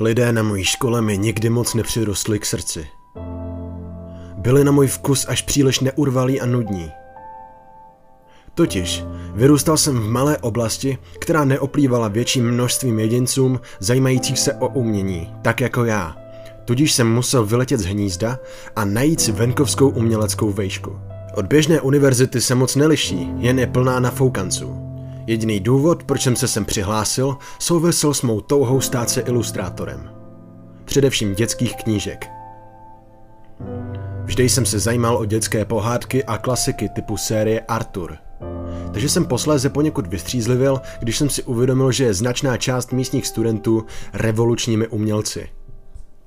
Lidé na mojí škole mi nikdy moc nepřirostli k srdci. Byli na můj vkus až příliš neurvalí a nudní. Totiž vyrůstal jsem v malé oblasti, která neoplývala větším množstvím jedincům zajímajících se o umění, tak jako já. Tudíž jsem musel vyletět z hnízda a najít si venkovskou uměleckou vejšku. Od běžné univerzity se moc neliší, jen je plná nafoukanců. Jediný důvod, proč jsem se sem přihlásil, souvisel s mou touhou stát se ilustrátorem. Především dětských knížek. Vždy jsem se zajímal o dětské pohádky a klasiky typu série Arthur. Takže jsem posléze poněkud vystřízlivil, když jsem si uvědomil, že je značná část místních studentů revolučními umělci.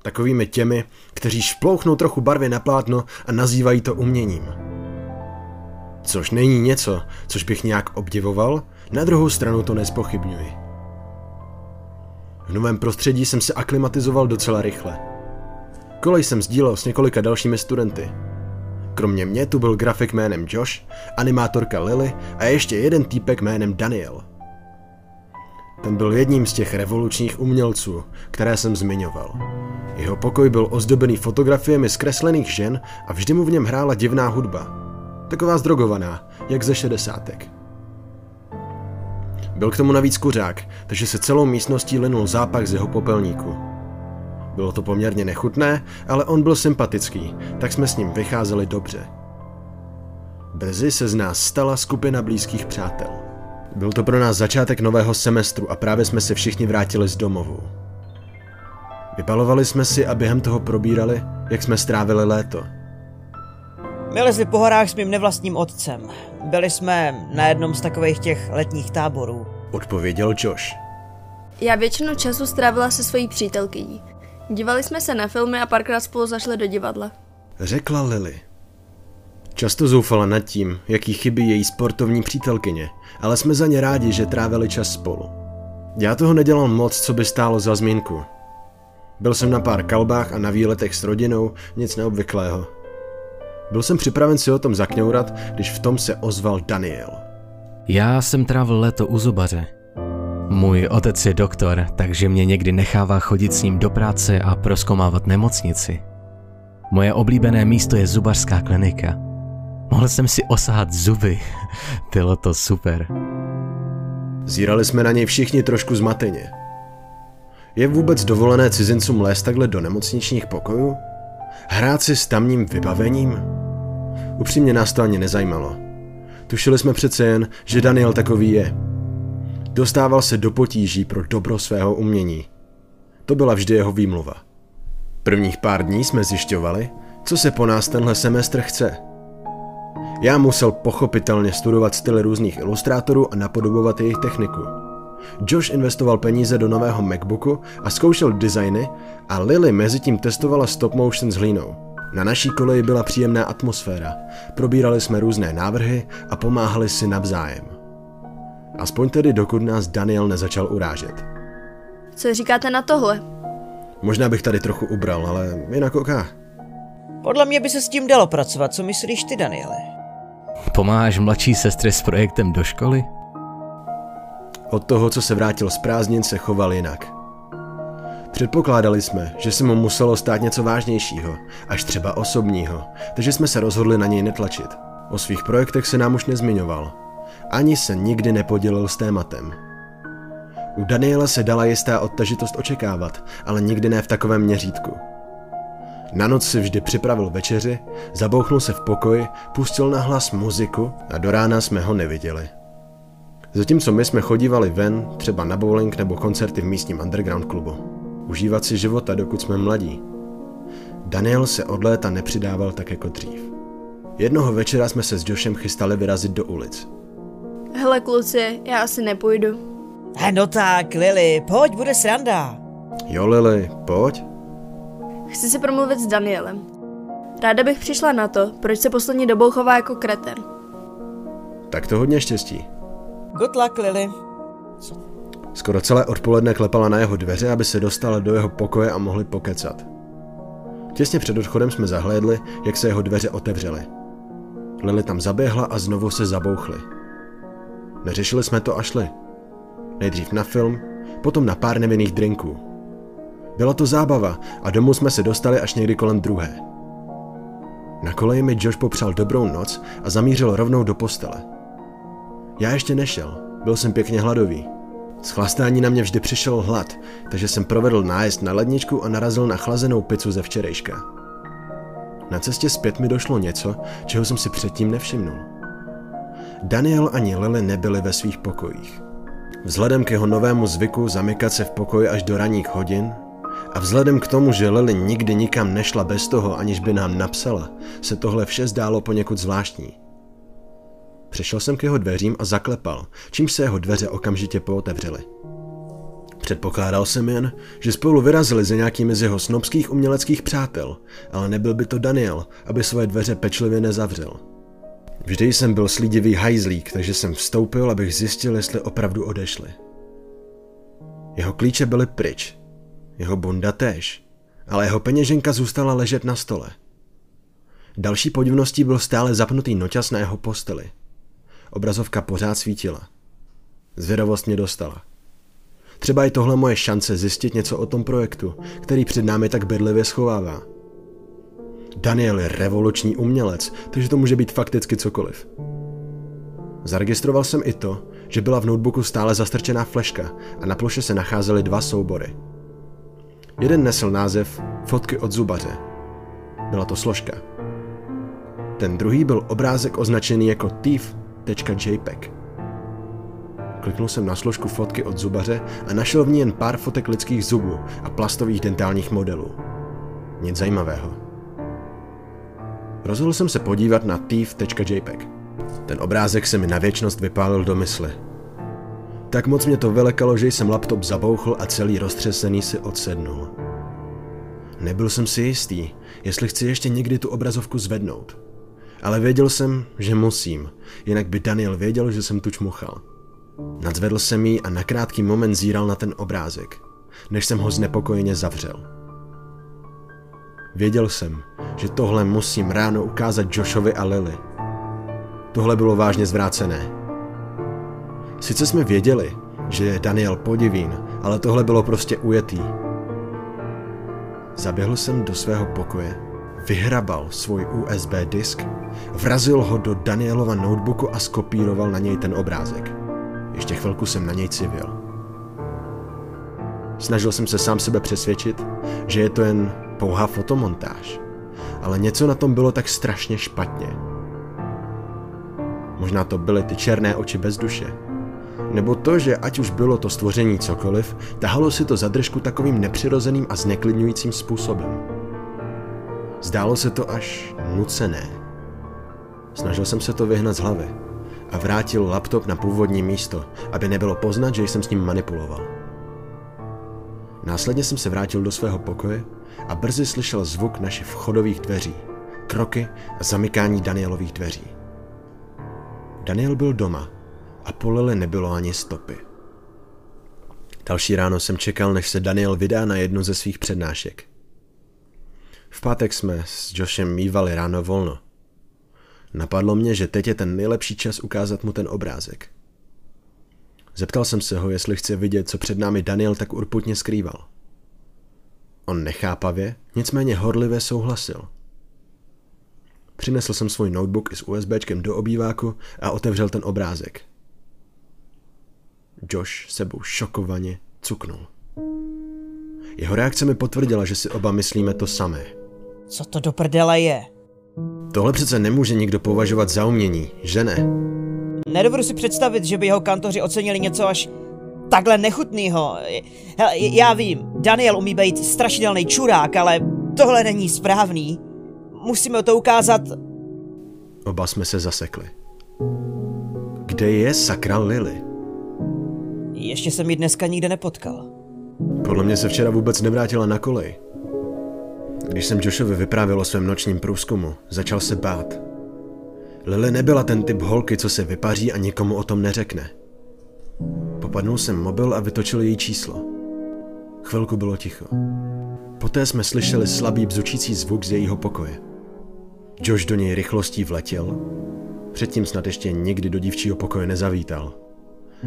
Takovými těmi, kteří šplouchnou trochu barvy na plátno a nazývají to uměním. Což není něco, což bych nějak obdivoval, na druhou stranu to nespochybňuji. V novém prostředí jsem se aklimatizoval docela rychle. Kolej jsem sdílel s několika dalšími studenty. Kromě mě tu byl grafik jménem Josh, animátorka Lily a ještě jeden týpek jménem Daniel. Ten byl jedním z těch revolučních umělců, které jsem zmiňoval. Jeho pokoj byl ozdobený fotografiemi zkreslených žen a vždy mu v něm hrála divná hudba. Taková zdrogovaná, jak ze šedesátek. Byl k tomu navíc kuřák, takže se celou místností linul zápach z jeho popelníku. Bylo to poměrně nechutné, ale on byl sympatický, tak jsme s ním vycházeli dobře. Brzy se z nás stala skupina blízkých přátel. Byl to pro nás začátek nového semestru a právě jsme se všichni vrátili z domovu. Vypalovali jsme si a během toho probírali, jak jsme strávili léto. My lezli po horách s mým nevlastním otcem. Byli jsme na jednom z takových těch letních táborů. Odpověděl Josh. Já většinu času strávila se svojí přítelkyní. Dívali jsme se na filmy a párkrát spolu zašli do divadla. Řekla Lily. Často zoufala nad tím, jaký chybí její sportovní přítelkyně, ale jsme za ně rádi, že trávili čas spolu. Já toho nedělal moc, co by stálo za zmínku. Byl jsem na pár kalbách a na výletech s rodinou, nic neobvyklého. Byl jsem připraven si o tom zakňourat, když v tom se ozval Daniel. Já jsem trávil léto u zubaře. Můj otec je doktor, takže mě někdy nechává chodit s ním do práce a proskomávat nemocnici. Moje oblíbené místo je zubařská klinika. Mohl jsem si osahat zuby. Bylo to super. Zírali jsme na něj všichni trošku zmateně. Je vůbec dovolené cizincům lézt takhle do nemocničních pokojů? Hrát si s tamním vybavením? Upřímně nás to ani nezajímalo. Tušili jsme přece jen, že Daniel takový je. Dostával se do potíží pro dobro svého umění. To byla vždy jeho výmluva. Prvních pár dní jsme zjišťovali, co se po nás tenhle semestr chce. Já musel pochopitelně studovat styly různých ilustrátorů a napodobovat jejich techniku. Josh investoval peníze do nového MacBooku a zkoušel designy a Lily mezi tím testovala stop motion s hlínou. Na naší koleji byla příjemná atmosféra, probírali jsme různé návrhy a pomáhali si navzájem. Aspoň tedy dokud nás Daniel nezačal urážet. Co říkáte na tohle? Možná bych tady trochu ubral, ale jinak oká. Podle mě by se s tím dalo pracovat, co myslíš ty, Daniele? Pomáháš mladší sestře s projektem do školy? Od toho, co se vrátil z prázdnin, se choval jinak. Předpokládali jsme, že se mu muselo stát něco vážnějšího, až třeba osobního, takže jsme se rozhodli na něj netlačit. O svých projektech se nám už nezmiňoval. Ani se nikdy nepodělil s tématem. U Daniela se dala jistá odtažitost očekávat, ale nikdy ne v takovém měřítku. Na noc si vždy připravil večeři, zabouchnul se v pokoji, pustil na hlas muziku a do rána jsme ho neviděli. Zatímco my jsme chodívali ven, třeba na bowling nebo koncerty v místním underground klubu. Užívat si života, dokud jsme mladí. Daniel se od léta nepřidával tak jako dřív. Jednoho večera jsme se s Joshem chystali vyrazit do ulic. Hele kluci, já asi nepůjdu. He, no tak, Lily, pojď, bude sranda. Jo, Lily, pojď. Chci si promluvit s Danielem. Ráda bych přišla na to, proč se poslední dobou chová jako kreten. Tak to hodně štěstí. Good luck, Lily. Skoro celé odpoledne klepala na jeho dveře, aby se dostala do jeho pokoje a mohli pokecat. Těsně před odchodem jsme zahlédli, jak se jeho dveře otevřely. Lily tam zaběhla a znovu se zabouchly. Neřešili jsme to a šli. Nejdřív na film, potom na pár nevinných drinků. Byla to zábava a domů jsme se dostali až někdy kolem druhé. Na koleji mi Josh popřál dobrou noc a zamířil rovnou do postele. Já ještě nešel, byl jsem pěkně hladový. Z chlastání na mě vždy přišel hlad, takže jsem provedl nájezd na ledničku a narazil na chlazenou pizzu ze včerejška. Na cestě zpět mi došlo něco, čeho jsem si předtím nevšimnul. Daniel ani Lily nebyli ve svých pokojích. Vzhledem k jeho novému zvyku zamykat se v pokoji až do ranních hodin a vzhledem k tomu, že Lily nikdy nikam nešla bez toho, aniž by nám napsala, se tohle vše zdálo poněkud zvláštní. Přišel jsem k jeho dveřím a zaklepal, čímž se jeho dveře okamžitě pootevřely. Předpokládal jsem jen, že spolu vyrazili ze nějakými z jeho snobských uměleckých přátel, ale nebyl by to Daniel, aby svoje dveře pečlivě nezavřel. Vždy jsem byl slídivý hajzlík, takže jsem vstoupil, abych zjistil, jestli opravdu odešli. Jeho klíče byly pryč, jeho bunda též, ale jeho peněženka zůstala ležet na stole. Další podivností byl stále zapnutý noťas na jeho posteli. Obrazovka pořád svítila. Zvědavost mě dostala. Třeba je tohle moje šance zjistit něco o tom projektu, který před námi tak bedlivě schovává. Daniel je revoluční umělec, takže to může být fakticky cokoliv. Zaregistroval jsem i to, že byla v notebooku stále zastrčená fleška a na ploše se nacházely dva soubory. Jeden nesl název Fotky od zubaře. Byla to složka. Ten druhý byl obrázek označený jako thief.jpg. Kliknul jsem na složku fotky od zubaře a našel v ní jen pár fotek lidských zubů a plastových dentálních modelů. Nic zajímavého. Rozhodl jsem se podívat na thief.jpg. Ten obrázek se mi na věčnost vypálil do mysli. Tak moc mě to vylekalo, že jsem laptop zabouchl a celý roztřesený si odsednul. Nebyl jsem si jistý, jestli chci ještě někdy tu obrazovku zvednout. Ale věděl jsem, že musím, jinak by Daniel věděl, že jsem tu čmuchal. Nadzvedl jsem ji a na krátký moment zíral na ten obrázek, než jsem ho znepokojeně zavřel. Věděl jsem, že tohle musím ráno ukázat Joshovi a Lily. Tohle bylo vážně zvrácené. Sice jsme věděli, že je Daniel podivín, ale tohle bylo prostě ujetý. Zaběhl jsem do svého pokoje, vyhrabal svůj USB disk, vrazil ho do Danielova notebooku a skopíroval na něj ten obrázek. Ještě chvilku jsem na něj civil. Snažil jsem se sám sebe přesvědčit, že je to jen pouhá fotomontáž, ale něco na tom bylo tak strašně špatně. Možná to byly ty černé oči bez duše. Nebo to, že ať už bylo to stvoření cokoliv, tahalo si to zadržku takovým nepřirozeným a zneklidňujícím způsobem. Zdálo se to až nucené. Snažil jsem se to vyhnat z hlavy a vrátil laptop na původní místo, aby nebylo poznat, že jsem s ním manipuloval. Následně jsem se vrátil do svého pokoje a brzy slyšel zvuk našich vchodových dveří, kroky a zamykání Danielových dveří. Daniel byl doma a po Lily nebylo ani stopy. Další ráno jsem čekal, než se Daniel vydá na jednu ze svých přednášek. V pátek jsme s Joshem mývali ráno volno – Napadlo mě, že teď je ten nejlepší čas ukázat mu ten obrázek. Zeptal jsem se ho, jestli chce vidět, co před námi Daniel tak urputně skrýval. On nechápavě, nicméně horlivě souhlasil. Přinesl jsem svůj notebook i s USBčkem do obýváku a otevřel ten obrázek. Josh sebou šokovaně cuknul. Jeho reakce mi potvrdila, že si oba myslíme to samé. Co to do prdele je? Tohle přece nemůže nikdo považovat za umění, že ne? Nedovedu si představit, že by jeho kantoři ocenili něco až takhle nechutnýho. Hele, já vím, Daniel umí být strašidelný čurák, ale tohle není správný. Musíme to ukázat... Oba jsme se zasekli. Kde je sakra Lily? Ještě jsem ji dneska nikde nepotkal. Podle mě se včera vůbec nevrátila na kolej. Když jsem Joshovi vyprávěl o svém nočním průzkumu, začal se bát. Lily nebyla ten typ holky, co se vypaří a nikomu o tom neřekne. Popadnul jsem mobil a vytočil její číslo. Chvilku bylo ticho. Poté jsme slyšeli slabý bzučící zvuk z jejího pokoje. Josh do něj rychlostí vletěl, předtím snad ještě nikdy do dívčího pokoje nezavítal.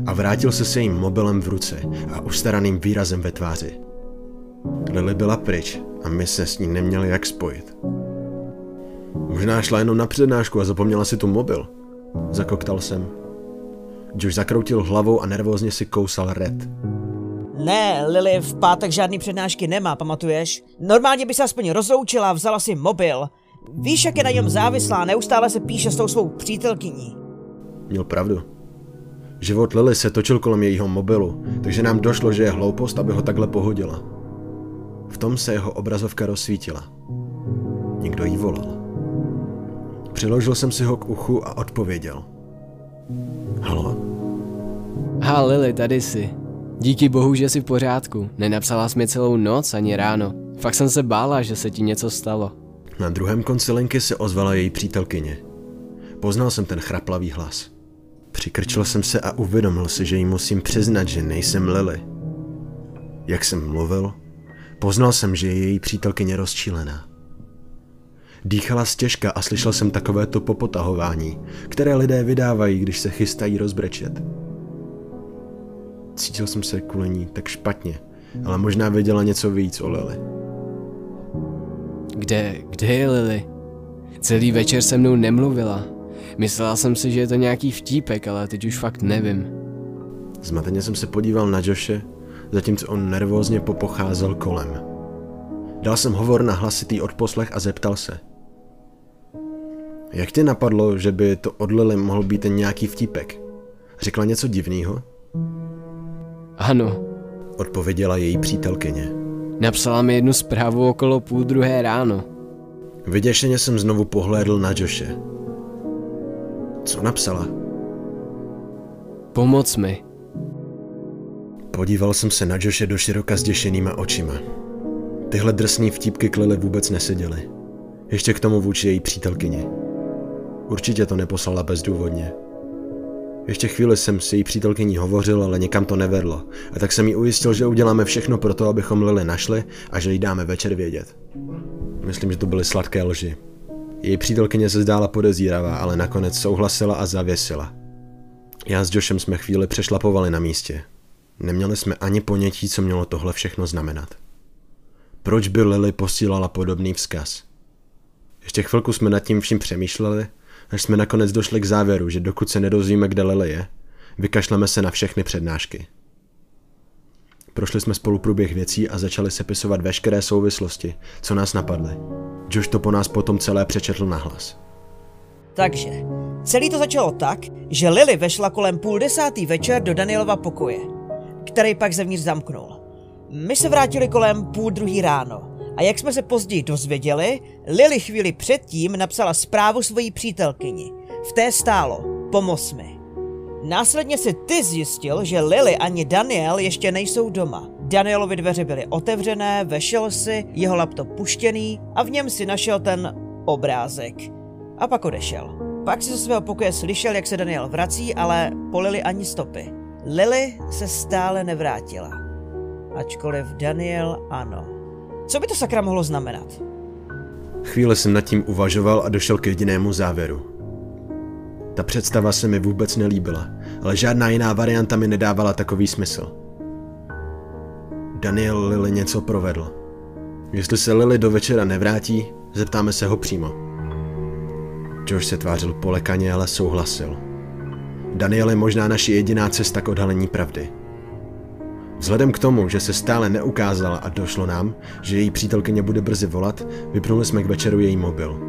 A vrátil se s jejím mobilem v ruce a ustaraným výrazem ve tváři. Lily byla pryč a my se s ní neměli jak spojit. Možná šla jenom na přednášku a zapomněla si tu mobil. Zakoktal jsem. Josh zakroutil hlavou a nervózně si kousal red. Ne, Lily v pátek žádný přednášky nemá, pamatuješ? Normálně by se aspoň rozloučila a vzala si mobil. Víš, jak je na něm závislá, neustále se píše s tou svou přítelkyní. Měl pravdu. Život Lily se točil kolem jejího mobilu, takže nám došlo, že je hloupost, aby ho takhle pohodila. V tom se jeho obrazovka rozsvítila. Někdo jí volal. Přiložil jsem si ho k uchu a odpověděl. Halo? Ha, Lily, tady jsi. Díky bohu, že jsi v pořádku. Nenapsala jsi mi celou noc ani ráno. Fakt jsem se bála, že se ti něco stalo. Na druhém konci linky se ozvala její přítelkyně. Poznal jsem ten chraplavý hlas. Přikrčil jsem se a uvědomil si, že jí musím přiznat, že nejsem Lily. Jak jsem mluvil, poznal jsem, že je její přítelkyně rozčílená. Dýchala stěžka a slyšel jsem takovéto popotahování, které lidé vydávají, když se chystají rozbrečet. Cítil jsem se kvůli ní tak špatně, ale možná věděla něco víc o Lily. Kde, kde je Lily? Celý večer se mnou nemluvila. Myslela jsem si, že je to nějaký vtípek, ale teď už fakt nevím. Zmateně jsem se podíval na Joshe, zatímco on nervózně popocházel kolem. Dal jsem hovor na hlasitý odposlech a zeptal se. Jak tě napadlo, že by to od Lily mohl být ten nějaký vtípek? Řekla něco divného? Ano, Odpověděla její přítelkyně. napsala mi jednu zprávu okolo půl druhé ráno. Vyděšeně jsem znovu pohlédl na Joshe. Co napsala? Pomoc mi. Podíval jsem se na Joshe do široka zděšenýma očima. Tyhle drsný vtípky k vůbec neseděly. Ještě k tomu vůči její přítelkyni. Určitě to neposlala bezdůvodně. Ještě chvíli jsem s její přítelkyní hovořil, ale někam to nevedlo. A tak jsem jí ujistil, že uděláme všechno pro to, abychom Lily našli a že jí dáme večer vědět. Myslím, že to byly sladké lži. Její přítelkyně se zdála podezíravá, ale nakonec souhlasila a zavěsila. Já s Joshem jsme chvíli přešlapovali na místě. Neměli jsme ani ponětí, co mělo tohle všechno znamenat. Proč by Lily posílala podobný vzkaz? Ještě chvilku jsme nad tím vším přemýšleli, až jsme nakonec došli k závěru, že dokud se nedozvíme, kde Lily je, vykašleme se na všechny přednášky. Prošli jsme spolu průběh věcí a začali sepisovat veškeré souvislosti, co nás napadly. Josh to po nás potom celé přečetl nahlas. Takže, celý to začalo tak, že Lily vešla kolem půl desátý večer do Danielova pokoje, který pak zevnitř zamknul. My se vrátili kolem půl druhý ráno a jak jsme se později dozvěděli, Lily chvíli předtím napsala zprávu svojí přítelkyni. V té stálo, pomoz mi. Následně si ty zjistil, že Lily ani Daniel ještě nejsou doma. Danielovi dveře byly otevřené, vešel si, jeho laptop puštěný a v něm si našel ten obrázek. A pak odešel. Pak si ze svého pokoje slyšel, jak se Daniel vrací, ale po Lily ani stopy. Lily se stále nevrátila. Ačkoliv Daniel ano. Co by to sakra mohlo znamenat? Chvíli jsem nad tím uvažoval a došel k jedinému závěru. Ta představa se mi vůbec nelíbila, ale žádná jiná varianta mi nedávala takový smysl. Daniel Lily něco provedl. Jestli se Lily do večera nevrátí, zeptáme se ho přímo. Josh se tvářil polekaně, ale souhlasil. Daniel je možná naši jediná cesta k odhalení pravdy. Vzhledem k tomu, že se stále neukázala a došlo nám, že její přítelkyně bude brzy volat, vypnuli jsme k večeru její mobil.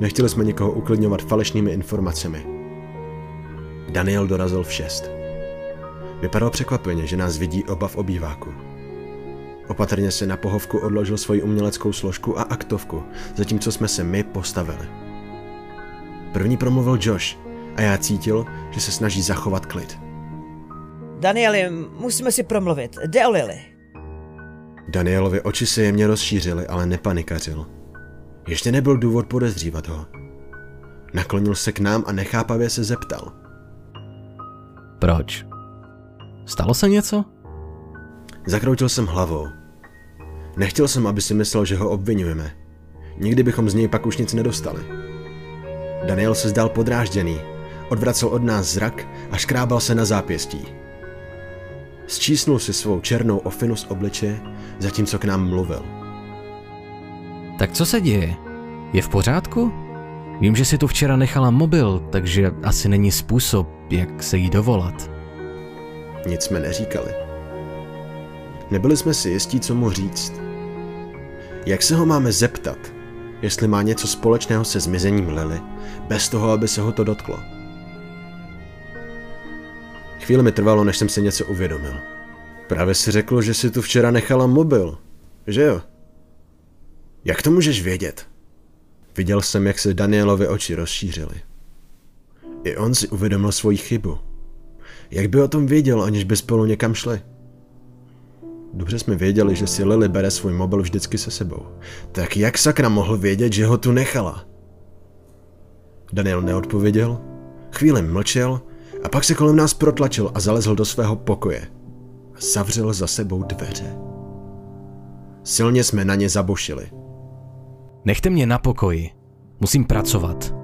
Nechtěli jsme někoho uklidňovat falešnými informacemi. Daniel dorazil v šest. Vypadal překvapeně, že nás vidí oba v obýváku. Opatrně se na pohovku odložil svoji uměleckou složku a aktovku, zatímco jsme se my postavili. První promluvil Josh a já cítil, že se snaží zachovat klid. Danieli, musíme si promluvit. Jde o Lily. Danielovi oči se jemně rozšířily, ale nepanikařil. Ještě nebyl důvod podezřívat ho. Naklonil se k nám a nechápavě se zeptal. Proč? Stalo se něco? Zakroutil jsem hlavou. Nechtěl jsem, aby si myslel, že ho obvinujeme. Nikdy bychom z něj pak už nic nedostali. Daniel se zdal podrážděný, odvracel od nás zrak a škrábal se na zápěstí. Zčísnul si svou černou ofinu z obličeje, zatímco k nám mluvil. Tak co se děje? Je v pořádku? Vím, že si tu včera nechala mobil, takže asi není způsob, jak se jí dovolat. Nic jsme neříkali. Nebyli jsme si jistí, co mu říct. Jak se ho máme zeptat, jestli má něco společného se zmizením Lily, bez toho, aby se ho to dotklo? Chvíli mi trvalo, než jsem si něco uvědomil. Právě si řekl, že si tu včera nechala mobil, že jo? Jak to můžeš vědět? Viděl jsem, jak se Danielovi oči rozšířily. I on si uvědomil svoji chybu. Jak by o tom věděl, aniž by spolu někam šli? Dobře jsme věděli, že si Lily bere svůj mobil vždycky se sebou. Tak jak sakra mohl vědět, že ho tu nechala? Daniel neodpověděl, chvíli mlčel a pak se kolem nás protlačil a zalezl do svého pokoje. A zavřel za sebou dveře. Silně jsme na ně zabošili. Nechte mě na pokoji. Musím pracovat.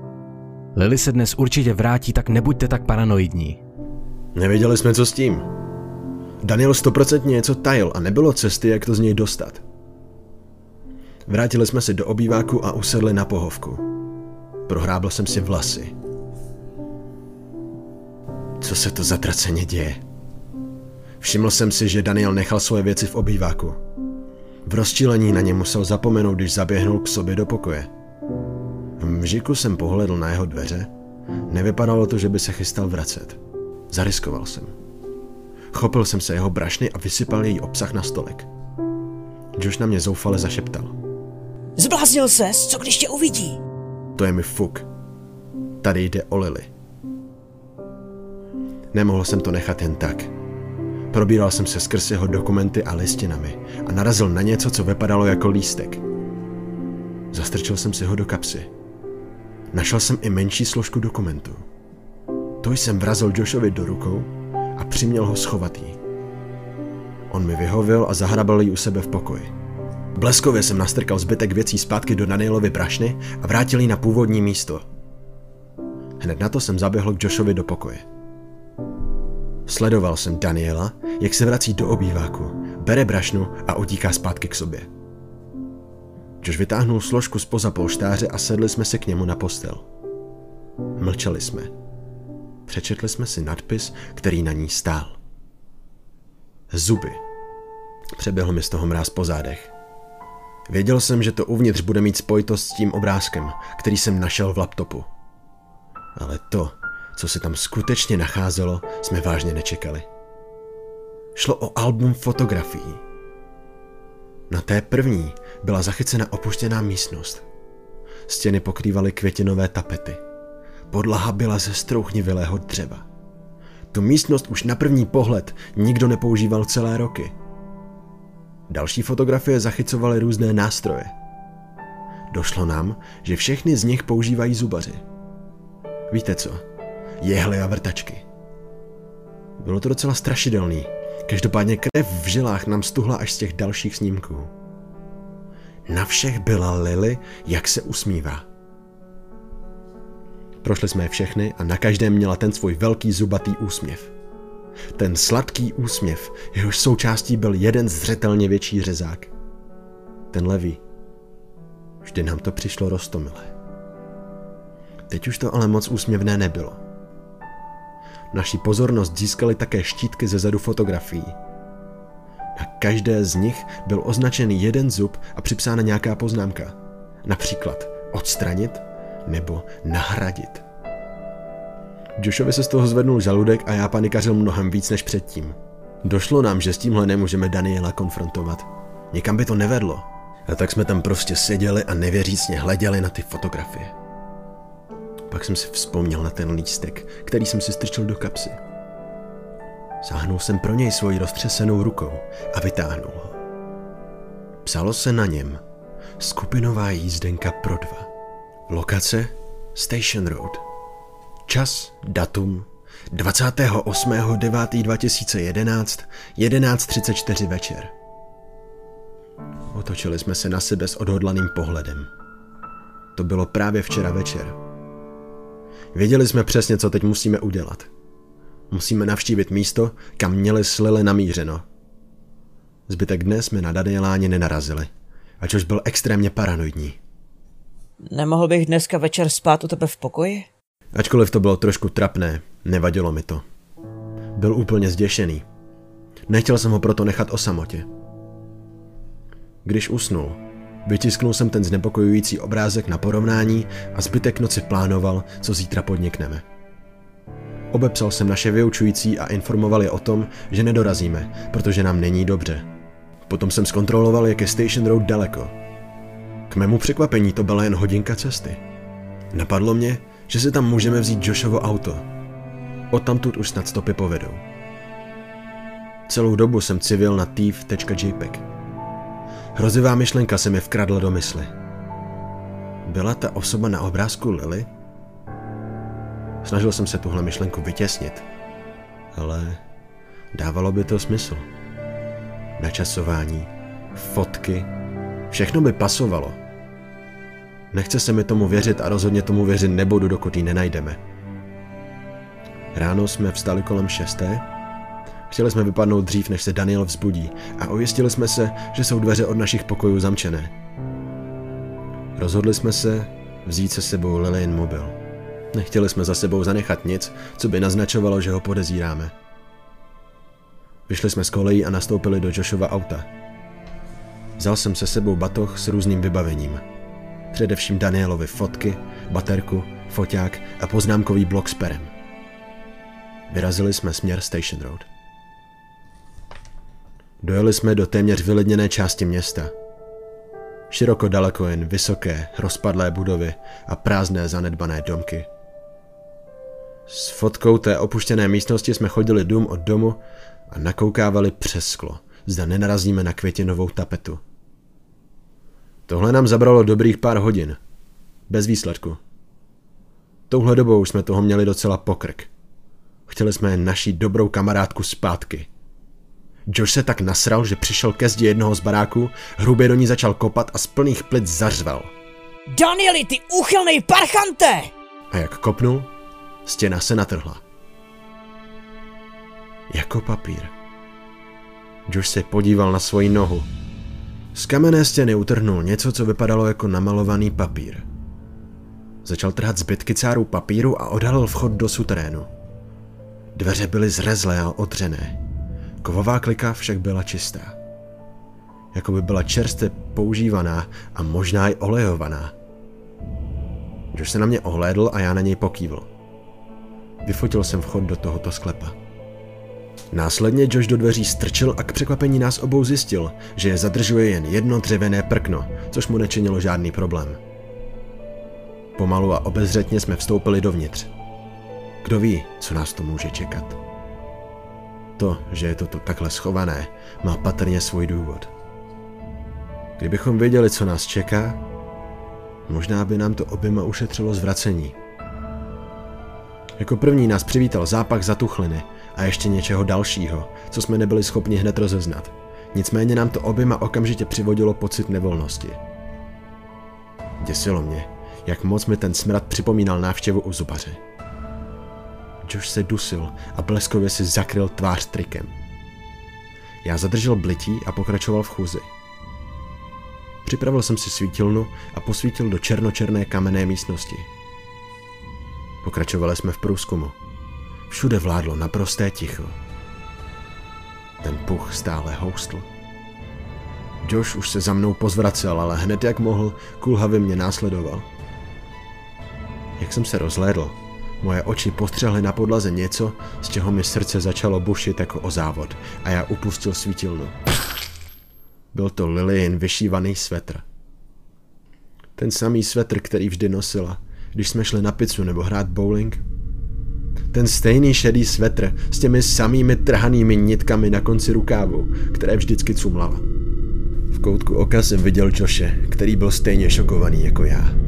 Lily se dnes určitě vrátí, tak nebuďte tak paranoidní. Nevěděli jsme, co s tím. Daniel stoprocentně něco tajil a nebylo cesty, jak to z něj dostat. Vrátili jsme se do obýváku a usedli na pohovku. Prohrábl jsem si vlasy. Co se to zatraceně děje? Všiml jsem si, že Daniel nechal svoje věci v obýváku. V rozčílení na ně musel zapomenout, když zaběhnul k sobě do pokoje. V mžiku jsem pohledl na jeho dveře. Nevypadalo to, že by se chystal vracet. Zariskoval jsem. Chopil jsem se jeho brašny a vysypal její obsah na stolek. Josh na mě zoufale zašeptal. Zbláznil ses, co když tě uvidí? To je mi fuk. Tady jde o Lily. Nemohl jsem to nechat jen tak. Probíral jsem se skrz jeho dokumenty a listinami a narazil na něco, co vypadalo jako lístek. Zastrčil jsem si ho do kapsy. Našel jsem i menší složku dokumentů. To jsem vrazil Joshovi do rukou a přiměl ho schovat jí. On mi vyhovil a zahrabal ji u sebe v pokoji. Bleskově jsem nastrkal zbytek věcí zpátky do Danielovy brašny a vrátil ji na původní místo. Hned na to jsem zaběhl k Joshovi do pokoje. Sledoval jsem Daniela, jak se vrací do obýváku, bere brašnu a utíká zpátky k sobě. Josh vytáhnul složku spoza polštáře a sedli jsme se k němu na postel. Mlčeli jsme. Přečetli jsme si nadpis, který na ní stál. Zuby. Přeběhl mi z toho mráz po zádech. Věděl jsem, že to uvnitř bude mít spojitost s tím obrázkem, který jsem našel v laptopu. Ale to, co se tam skutečně nacházelo, jsme vážně nečekali. Šlo o album fotografií. Na té první byla zachycena opuštěná místnost. Stěny pokrývaly květinové tapety. Podlaha byla ze strouchnivilého dřeva. Tu místnost už na první pohled nikdo nepoužíval celé roky. Další fotografie zachycovaly různé nástroje. Došlo nám, že všechny z nich používají zubaři. Víte co? Jehly a vrtačky. Bylo to docela strašidelný. Každopádně krev v žilách nám stuhla až z těch dalších snímků. Na všech byla Lily, jak se usmívá. Prošli jsme je všechny a na každém měla ten svůj velký zubatý úsměv. Ten sladký úsměv, jehož součástí byl jeden zřetelně větší řezák. Ten levý. Vždy nám to přišlo rostomilé. Teď už to ale moc úsměvné nebylo. Naší pozornost získaly také štítky ze zadu fotografií. Na každé z nich byl označený jeden zub a připsána nějaká poznámka. Například odstranit nebo nahradit. Joshovi se z toho zvednul žaludek a já panikařil mnohem víc než předtím. Došlo nám, že s tímhle nemůžeme Daniela konfrontovat. Nikam by to nevedlo. A tak jsme tam prostě seděli a nevěřícně hleděli na ty fotografie. Pak jsem si vzpomněl na ten lístek, který jsem si strčil do kapsy. Sáhnul jsem pro něj svoji roztřesenou rukou a vytáhnul ho. Psalo se na něm skupinová jízdenka pro dva. Lokace Station Road. Čas, datum 28.9.2011, 11.34 večer. Otočili jsme se na sebe s odhodlaným pohledem. To bylo právě včera večer. Věděli jsme přesně, co teď musíme udělat. Musíme navštívit místo, kam měli slily namířeno. Zbytek dne jsme na Danieláně nenarazili, ač už byl extrémně paranoidní. Nemohl bych dneska večer spát u tebe v pokoji? Ačkoliv to bylo trošku trapné, nevadilo mi to. Byl úplně zděšený. Nechtěl jsem ho proto nechat o samotě. Když usnul, vytisknul jsem ten znepokojující obrázek na porovnání a zbytek noci plánoval, co zítra podnikneme. Obepsal jsem naše vyučující a informoval je o tom, že nedorazíme, protože nám není dobře. Potom jsem zkontroloval, jak je Station Road daleko. K mému překvapení to byla jen hodinka cesty. Napadlo mě, že si tam můžeme vzít Joshovo auto. Odtamtud už snad stopy povedou. Celou dobu jsem civil na thief.jpg. Hrozivá myšlenka se mi vkradla do mysli. Byla ta osoba na obrázku Lily? Snažil jsem se tuhle myšlenku vytěsnit, ale dávalo by to smysl. Načasování, fotky, všechno by pasovalo. Nechce se mi tomu věřit a rozhodně tomu věřit nebudu, dokud ji nenajdeme. Ráno jsme vstali kolem šesté. Chtěli jsme vypadnout dřív, než se Daniel vzbudí a ujistili jsme se, že jsou dveře od našich pokojů zamčené. Rozhodli jsme se vzít se sebou Lillian mobil. Nechtěli jsme za sebou zanechat nic, co by naznačovalo, že ho podezíráme. Vyšli jsme z kolejí a nastoupili do Joshova auta. Vzal jsem se sebou batoh s různým vybavením. Především Danielovi fotky, baterku, foťák a poznámkový blok s perem. Vyrazili jsme směr Station Road. Dojeli jsme do téměř vylidněné části města. Široko daleko jen vysoké, rozpadlé budovy a prázdné zanedbané domky. S fotkou té opuštěné místnosti jsme chodili dům od domu a nakoukávali přes sklo, zda nenarazíme na květinovou tapetu. Tohle nám zabralo dobrých pár hodin. Bez výsledku. Touhle dobou jsme toho měli docela pokrk. Chtěli jsme naší dobrou kamarádku zpátky. Josh se tak nasral, že přišel ke zdi jednoho z baráků, hrubě do ní začal kopat a z plných plic zařval. Danieli, ty úchylnej parchante! A jak kopnul, stěna se natrhla. Jako papír. Josh se podíval na svoji nohu. Z kamenné stěny utrhnul něco, co vypadalo jako namalovaný papír. Začal trhat zbytky cáru papíru a odhalil vchod do suterénu. Dveře byly zrezlé a odřené. Kovová klika však byla čistá. Jako by byla čerstvě používaná a možná i olejovaná. Josh se na mě ohlédl a já na něj pokývl. Vyfotil jsem vchod do tohoto sklepa. Následně Josh do dveří strčil a k překvapení nás obou zjistil, že je zadržuje jen jedno dřevěné prkno, což mu nečinilo žádný problém. Pomalu a obezřetně jsme vstoupili dovnitř. Kdo ví, co nás to může čekat. To, že je to tu takhle schované, má patrně svůj důvod. Kdybychom věděli, co nás čeká, možná by nám to oběma ušetřilo zvracení. Jako první nás přivítal zápach zatuchliny a ještě něčeho dalšího, co jsme nebyli schopni hned rozeznat. Nicméně nám to oběma okamžitě přivodilo pocit nevolnosti. Děsilo mě, jak moc mi ten smrad připomínal návštěvu u zubaře. Josh se dusil a bleskově si zakryl tvář trikem. Já zadržel blití a pokračoval v chůzi. Připravil jsem si svítilnu a posvítil do černočerné kamenné místnosti. Pokračovali jsme v průzkumu. Všude vládlo naprosté ticho. Ten puch stále houstl. Josh už se za mnou pozvracel, ale hned jak mohl, kulhavě mě následoval. Jak jsem se rozhlédl, moje oči postřehly na podlaze něco, z čeho mi srdce začalo bušit jako o závod a já upustil svítilnu. Byl to Lillian vyšívaný svetr. Ten samý svetr, který vždy nosila, když jsme šli na pizzu nebo hrát bowling. Ten stejný šedý svetr s těmi samými trhanými nitkami na konci rukávu, které vždycky cumlala. V koutku oka jsem viděl Joshe, který byl stejně šokovaný jako já.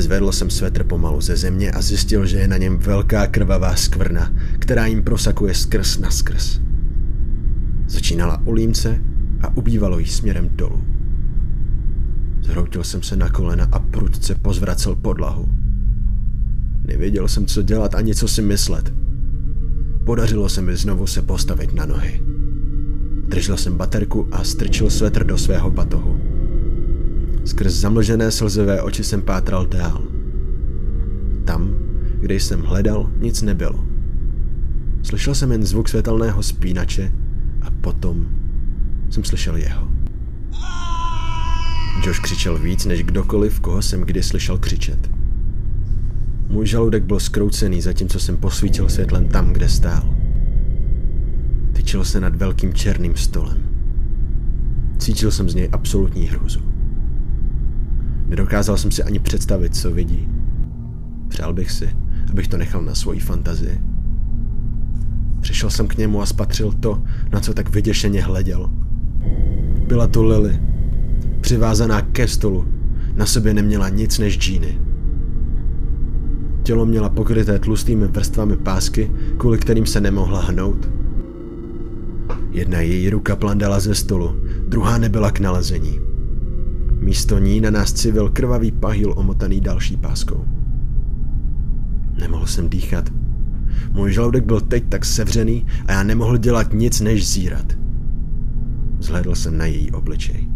Zvedl jsem svetr pomalu ze země a zjistil, že je na něm velká krvavá skvrna, která jim prosakuje skrz na skrz. Začínala u límce a ubývalo jí směrem dolů. Zhroutil jsem se na kolena a prudce pozvracel podlahu. Nevěděl jsem, co dělat ani co si myslet. Podařilo se mi znovu se postavit na nohy. Držel jsem baterku a strčil svetr do svého batohu. Skrz zamlžené slzivé oči jsem pátral dál. Tam, kde jsem hledal, nic nebylo. Slyšel jsem jen zvuk světelného spínače a potom jsem slyšel jeho. Josh křičel víc než kdokoliv, koho jsem kdy slyšel křičet. Můj žaludek byl skroucený, zatímco jsem posvítil světlem tam, kde stál. Tyčil se nad velkým černým stolem. Cítil jsem z něj absolutní hrůzu. Nedokázal jsem si ani představit, co vidí. Přál bych si, abych to nechal na svoji fantazii. Přišel jsem k němu a spatřil to, na co tak vyděšeně hleděl. Byla to Lily, přivázaná ke stolu. Na sobě neměla nic než džíny. Tělo měla pokryté tlustými vrstvami pásky, kvůli kterým se nemohla hnout. Jedna její ruka plandala ze stolu, druhá nebyla k nalezení. Místo ní na nás civil krvavý pahýl omotaný další páskou. Nemohl jsem dýchat. Můj žaludek byl teď tak sevřený a já nemohl dělat nic než zírat. Zhledl jsem na její obličej.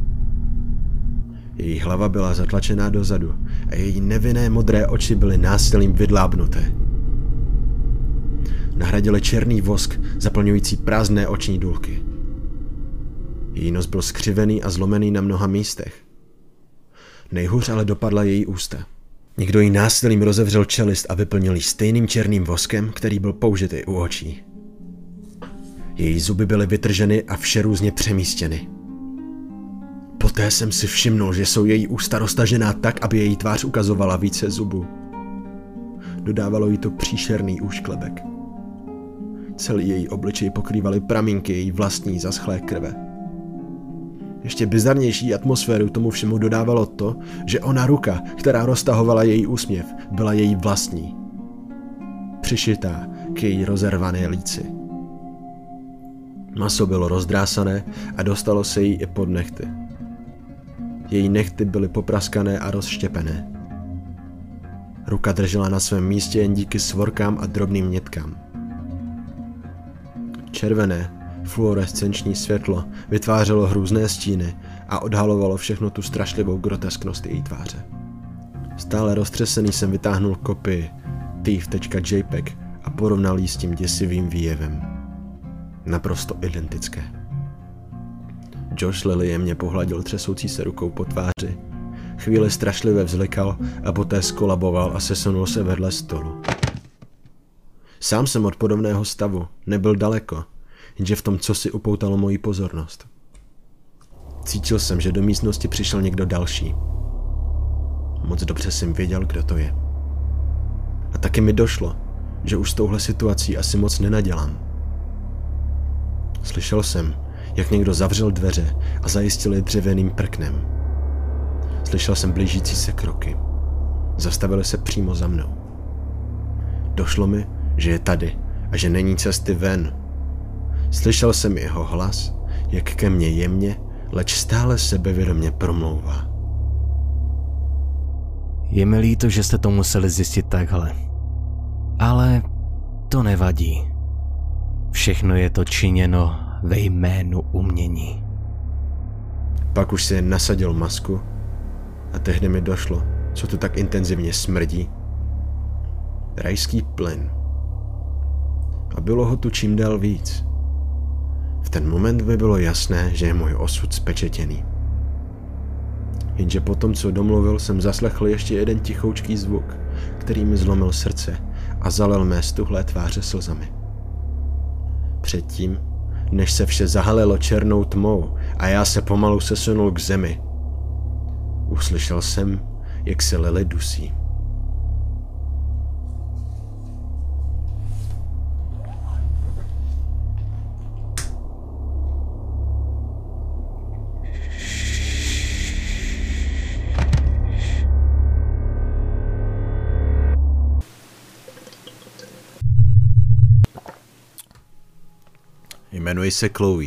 Její hlava byla zatlačená dozadu a její nevinné modré oči byly násilím vydlábnuté. Nahradili černý vosk, zaplňující prázdné oční důlky. Její nos byl skřivený a zlomený na mnoha místech. Nejhůř ale dopadla její ústa. Někdo jí násilím rozevřel čelist a vyplnil ji stejným černým voskem, který byl použitý u očí. Její zuby byly vytrženy a vše různě přemístěny. Poté jsem si všimnul, že jsou její ústa roztažená tak, aby její tvář ukazovala více zubů. Dodávalo jí to příšerný úšklebek. Celý její obličej pokrývaly pramínky její vlastní zaschlé krve. Ještě bizarnější atmosféru tomu všemu dodávalo to, že ona ruka, která roztahovala její úsměv, byla její vlastní. Přišitá k její rozervané líci. Maso bylo rozdrásané a dostalo se jí i pod nechty. Její nechty byly popraskané a rozštěpené. Ruka držela na svém místě jen díky svorkám a drobným nětkám. Červené, fluorescenční světlo vytvářelo hrůzné stíny a odhalovalo všechno tu strašlivou grotesknost její tváře. Stále roztřesený jsem vytáhnul kopii thief.jpg a porovnal ji s tím děsivým výjevem. Naprosto identické. Josh Lily mě pohladil třesoucí se rukou po tváři. Chvíli strašlivě vzlikal a poté skolaboval a sesunul se vedle stolu. Sám jsem od podobného stavu, nebyl daleko, jenže v tom co si upoutalo moji pozornost. Cítil jsem, že do místnosti přišel někdo další. Moc dobře jsem věděl, kdo to je. A taky mi došlo, že už s touhle situací asi moc nenadělám. Slyšel jsem, jak někdo zavřel dveře a zajistil je dřevěným prknem. Slyšel jsem blížící se kroky. Zastavili se přímo za mnou. Došlo mi, že je tady a že není cesty ven. Slyšel jsem jeho hlas, jak ke mně jemně, leč stále sebevědomě promlouvá. Je mi líto, že jste to museli zjistit takhle. Ale to nevadí. Všechno je to činěno ve jménu umění. Pak už si nasadil masku a tehdy mi došlo, co tu tak intenzivně smrdí. Rajský plyn. A bylo ho tu čím dál víc. Ten moment by bylo jasné, že je můj osud spečetěný. Jenže po tom, co domluvil, jsem zaslechl ještě jeden tichoučký zvuk, který mi zlomil srdce a zalil mé stuhlé tváře slzami. Předtím, než se vše zahalilo černou tmou a já se pomalu sesunul k zemi, uslyšel jsem, jak se Lily dusí. Jmenuji se Chloe.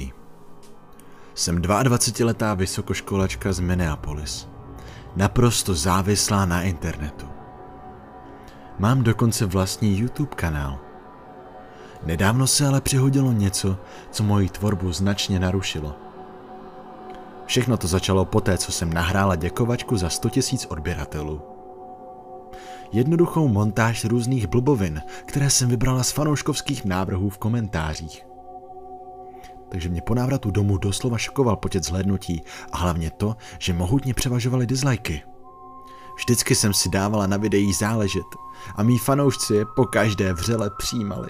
Jsem 22-letá vysokoškolačka z Minneapolis. Naprosto závislá na internetu. Mám dokonce vlastní YouTube kanál. Nedávno se ale přihodilo něco, co moji tvorbu značně narušilo. Všechno to začalo poté, co jsem nahrála děkovačku za 100 000 odběratelů. Jednoduchou montáž různých blbovin, které jsem vybrala z fanouškovských návrhů v komentářích. Takže mě po návratu domů doslova šokoval počet zhlédnutí a hlavně to, že mohutně převažovaly dislikey. Vždycky jsem si dávala na videích záležet a mý fanoušci je po každé vřele přijímali.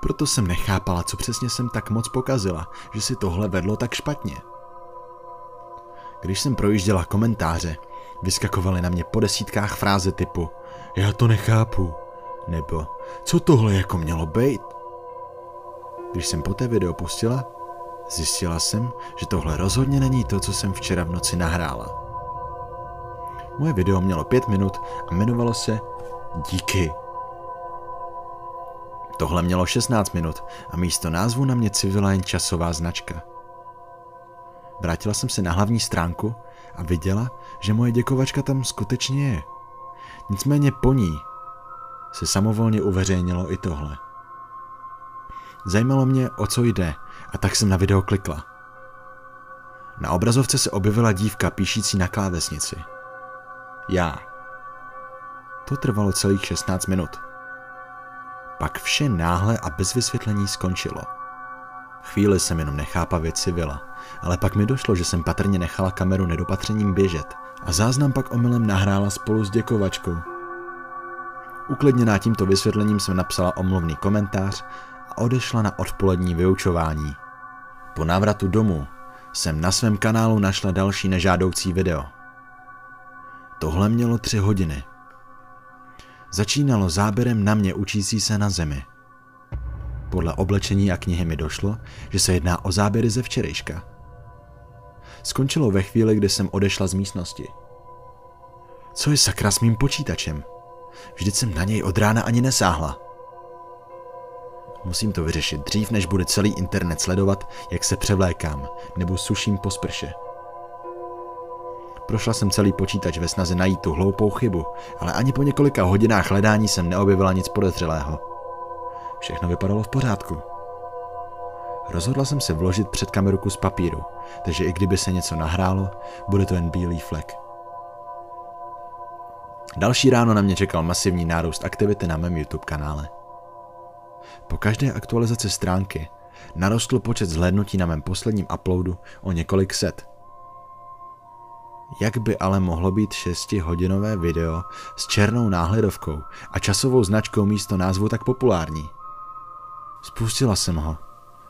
Proto jsem nechápala, co přesně jsem tak moc pokazila, že si tohle vedlo tak špatně. Když jsem projížděla komentáře, vyskakovaly na mě po desítkách fráze typu Já to nechápu, nebo Co tohle jako mělo být? Když jsem poté video pustila, zjistila jsem, že tohle rozhodně není to, co jsem včera v noci nahrála. Moje video mělo pět minut a jmenovalo se Díky. Tohle mělo 16 minut a místo názvu na mě civila jen časová značka. Vrátila jsem se na hlavní stránku a viděla, že moje děkovačka tam skutečně je. Nicméně po ní se samovolně uveřejnilo i tohle. Zajímalo mě, o co jde, a tak jsem na video klikla. Na obrazovce se objevila dívka píšící na klávesnici. Já. To trvalo celých 16 minut. Pak vše náhle a bez vysvětlení skončilo. Chvíli jsem jenom nechápavě civila, ale pak mi došlo, že jsem patrně nechala kameru nedopatřením běžet a záznam pak omylem nahrála spolu s děkovačkou. Uklidněná tímto vysvětlením jsem napsala omluvný komentář odešla na odpolední vyučování. Po návratu domů jsem na svém kanálu našla další nežádoucí video. Tohle mělo tři hodiny. Začínalo záběrem na mě učící se na zemi. Podle oblečení a knihy mi došlo, že se jedná o záběry ze včerejška. Skončilo ve chvíli, kdy jsem odešla z místnosti. Co je sakra s mým počítačem? Vždyť jsem na něj od rána ani nesáhla. Musím to vyřešit dřív, než bude celý internet sledovat, jak se převlékám nebo suším po sprše. Prošla jsem celý počítač ve snaze najít tu hloupou chybu, ale ani po několika hodinách hledání jsem neobjevila nic podezřelého. Všechno vypadalo v pořádku. Rozhodla jsem se vložit před kameru kus papíru, takže i kdyby se něco nahrálo, bude to jen bílý flek. Další ráno na mě čekal masivní nárůst aktivity na mém YouTube kanále. Po každé aktualizaci stránky narostl počet zhlédnutí na mém posledním uploadu o několik set. Jak by ale mohlo být 6-hodinové video s černou náhledovkou a časovou značkou místo názvu tak populární? Spustila jsem ho,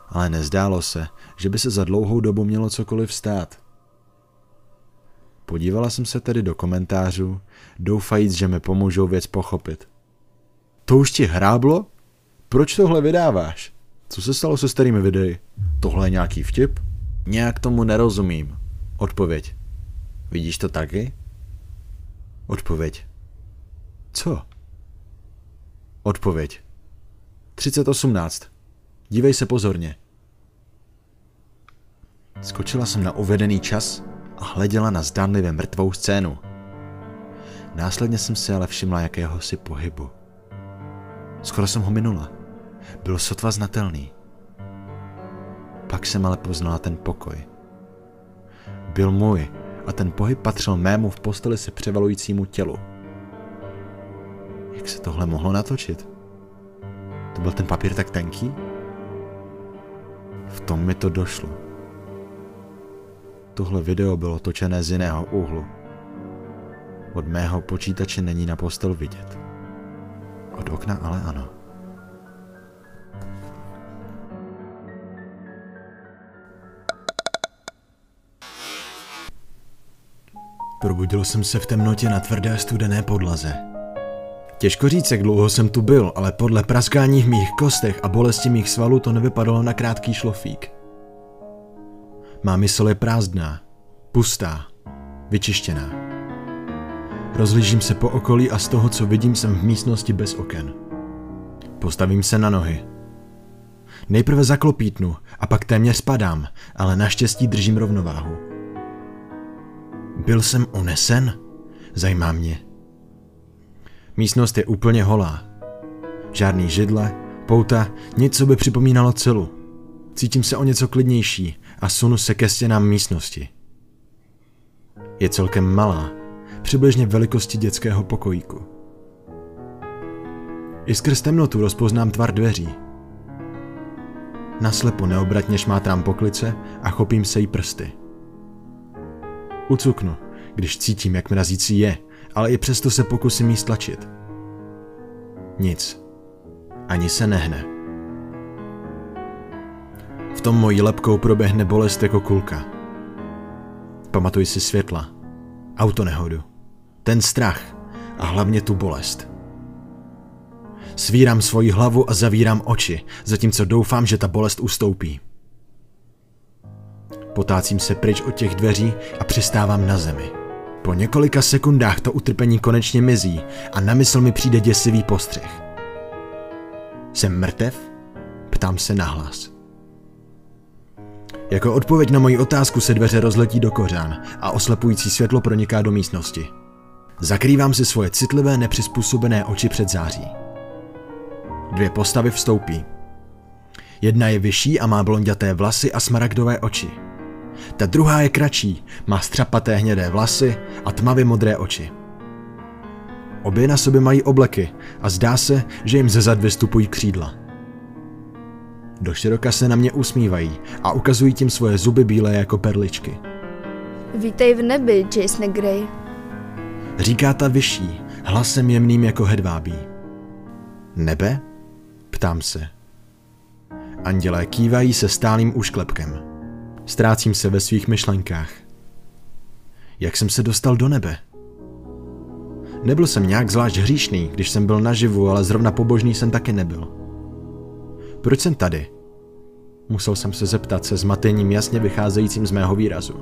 ale nezdálo se, že by se za dlouhou dobu mělo cokoliv stát. Podívala jsem se tedy do komentářů, doufajíc, že mi pomůžou věc pochopit. To už ti hráblo? Proč tohle vydáváš? Co se stalo se starými videi? Tohle je nějaký vtip? Nějak tomu nerozumím. Odpověď. Vidíš to taky? Odpověď. Co? Odpověď. 3018. Dívej se pozorně. Skočila jsem na uvedený čas a hleděla na zdánlivě mrtvou scénu. Následně jsem si ale všimla jakéhosi pohybu. Skoro jsem ho minula. Byl sotva znatelný. Pak jsem ale poznala ten pokoj. Byl můj a ten pohyb patřil mému v posteli se převalujícímu tělu. Jak se tohle mohlo natočit? To byl ten papír tak tenký? V tom mi to došlo. Tohle video bylo točené z jiného úhlu. Od mého počítače není na postel vidět. Od okna ale ano. Probudil jsem se v temnotě na tvrdé studené podlaze. Těžko říct, jak dlouho jsem tu byl, ale podle praskání v mých kostech a bolesti mých svalů to nevypadalo na krátký šlofík. Má mysl je prázdná, pustá, vyčištěná. Rozlížím se po okolí a z toho, co vidím, jsem v místnosti bez oken. Postavím se na nohy. Nejprve zaklopítnu a pak téměř spadám, ale naštěstí držím rovnováhu. Byl jsem unesen? Zajímá mě. Místnost je úplně holá. Žádný židle, Pouta, něco by připomínalo celu. Cítím se o něco klidnější a sunu se ke stěnám místnosti. Je celkem malá, přibližně velikosti dětského pokojíku. I skrz temnotu rozpoznám tvar dveří. Naslepo neobratně šmátrám poklice a chopím se jí prsty. Ucuknu, když cítím, jak mrazící je, ale i přesto se pokusím jí stlačit. Nic. Ani se nehne. V tom mojí lepkou proběhne bolest jako kulka. Pamatuj si světla, autonehodu, ten strach a hlavně tu bolest. Svírám svoji hlavu a zavírám oči, zatímco doufám, že ta bolest ustoupí. Potácím se pryč od těch dveří a přistávám na zemi. Po několika sekundách to utrpení konečně mizí a na mysl mi přijde děsivý postřeh. Jsem mrtev? Ptám se nahlas. Jako odpověď na moji otázku se dveře rozletí do kořán a oslepující světlo proniká do místnosti. Zakrývám si svoje citlivé, nepřizpůsobené oči před září. Dvě postavy vstoupí. Jedna je vyšší a má blonděté vlasy a smaragdové oči. Ta druhá je kratší, má střapaté hnědé vlasy a tmavě modré oči. Obě na sobě mají obleky a zdá se, že jim ze zad vystupují křídla. Do široka se na mě usmívají a ukazují tím svoje zuby bílé jako perličky. Vítej v nebi, Jason Grey. Říká ta vyšší, hlasem jemným jako hedvábí. Nebe? Ptám se. Andělé kývají se stálým úšklepkem. Ztrácím se ve svých myšlenkách. Jak jsem se dostal do nebe? Nebyl jsem nějak zvlášť hříšný, když jsem byl naživu, ale zrovna pobožný jsem taky nebyl. Proč jsem tady? Musel jsem se zeptat se zmatením jasně vycházejícím z mého výrazu.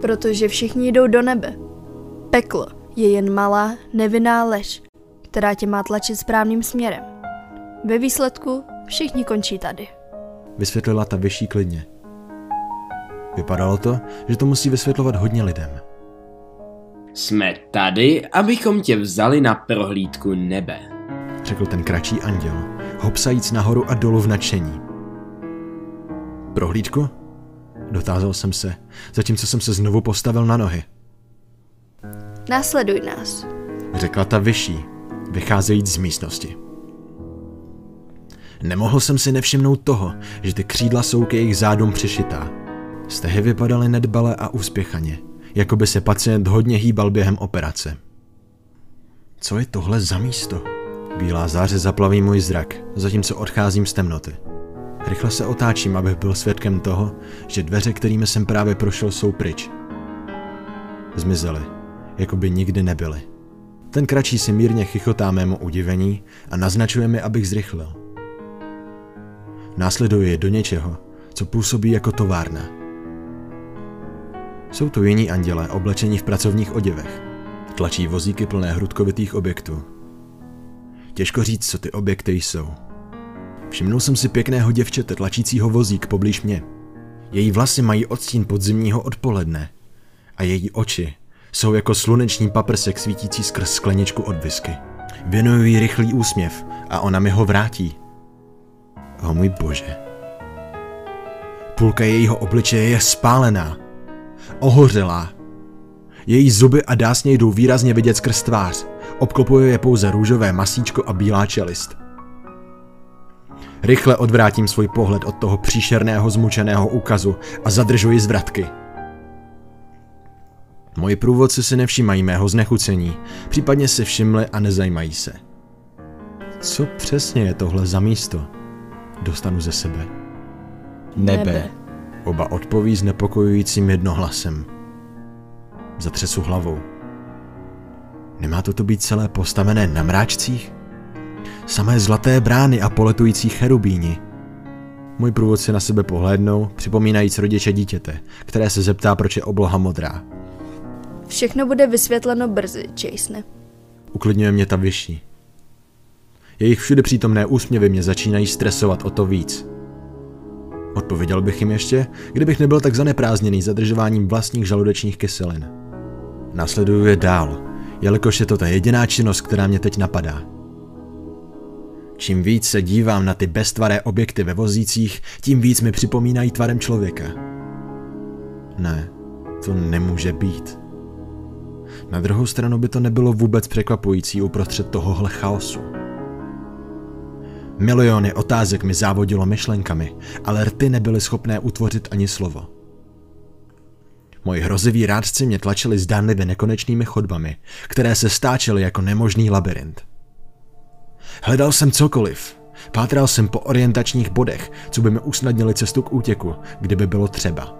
Protože všichni jdou do nebe. Peklo je jen malá, nevinná lež, která tě má tlačit správným směrem. Ve výsledku všichni končí tady. Vysvětlila ta vyšší klidně. Vypadalo to, že to musí vysvětlovat hodně lidem. Jsme tady, abychom tě vzali na prohlídku nebe. Řekl ten kratší anděl, hopsajíc nahoru a dolů v nadšení. Prohlídku? Dotázal jsem se, zatímco jsem se znovu postavil na nohy. Následuj nás. Řekla ta vyšší, vycházejíc z místnosti. Nemohl jsem si nevšimnout toho, že ty křídla jsou k jejich zádům přišitá. Stehy vypadaly nedbale a úspěchaně, jako by se pacient hodně hýbal během operace. Co je tohle za místo? Bílá záře zaplaví můj zrak, zatímco odcházím z temnoty. Rychle se otáčím, abych byl svědkem toho, že dveře, kterými jsem právě prošel, jsou pryč. Zmizely, jako by nikdy nebyly. Ten kratší si mírně chichotá mému udivení a naznačuje mi, abych zrychlil. Následuje do něčeho, co působí jako továrna. Jsou tu jiní andělé oblečení v pracovních oděvech. Tlačí vozíky plné hrudkovitých objektů. Těžko říct, co ty objekty jsou. Všimnul jsem si pěkného děvčete tlačícího vozík poblíž mě. Její vlasy mají odstín podzimního odpoledne a její oči jsou jako sluneční paprsek svítící skrz skleničku od whisky. Věnuju jí rychlý úsměv a ona mi ho vrátí. O můj bože. Půlka jejího obličeje je spálená, ohořelá. Její zuby a dásně jdou výrazně vidět skrz tvář. Obklopuje je pouze růžové masíčko a bílá čelist. Rychle odvrátím svůj pohled od toho příšerného zmučeného úkazu a zadržuji zvratky. Moji průvodci si nevšímají mého znechucení, případně si všimli a nezajímají se. Co přesně je tohle za místo? Dostanu ze sebe. Nebe. Nebe. Oba odpoví s nepokojujícím jednohlasem. Zatřesu hlavou. Nemá toto být celé postavené na mráčcích? Samé zlaté brány a poletující cherubíni. Můj průvodci na sebe pohlédnou, připomínajíc rodiče dítěte, které se zeptá, proč je obloha modrá. Všechno bude vysvětleno brzy, Jasone. Uklidňuje mě ta vyšší. Jejich všude přítomné úsměvy mě začínají stresovat o to víc. Odpověděl bych jim ještě, kdybych nebyl tak zaneprázdněný zadržováním vlastních žaludečních kyselin. Nasleduju je dál, jelikož je to ta jediná činnost, která mě teď napadá. Čím víc se dívám na ty beztvaré objekty ve vozících, tím víc mi připomínají tvarem člověka. Ne, to nemůže být. Na druhou stranu by to nebylo vůbec překvapující uprostřed tohohle chaosu. Miliony otázek mi závodilo myšlenkami, ale rty nebyly schopné utvořit ani slovo. Moji hroziví rádci mě tlačili zdánlivě nekonečnými chodbami, které se stáčely jako nemožný labirint. Hledal jsem cokoliv. Pátral jsem po orientačních bodech, co by mi usnadnili cestu k útěku, kdyby bylo třeba.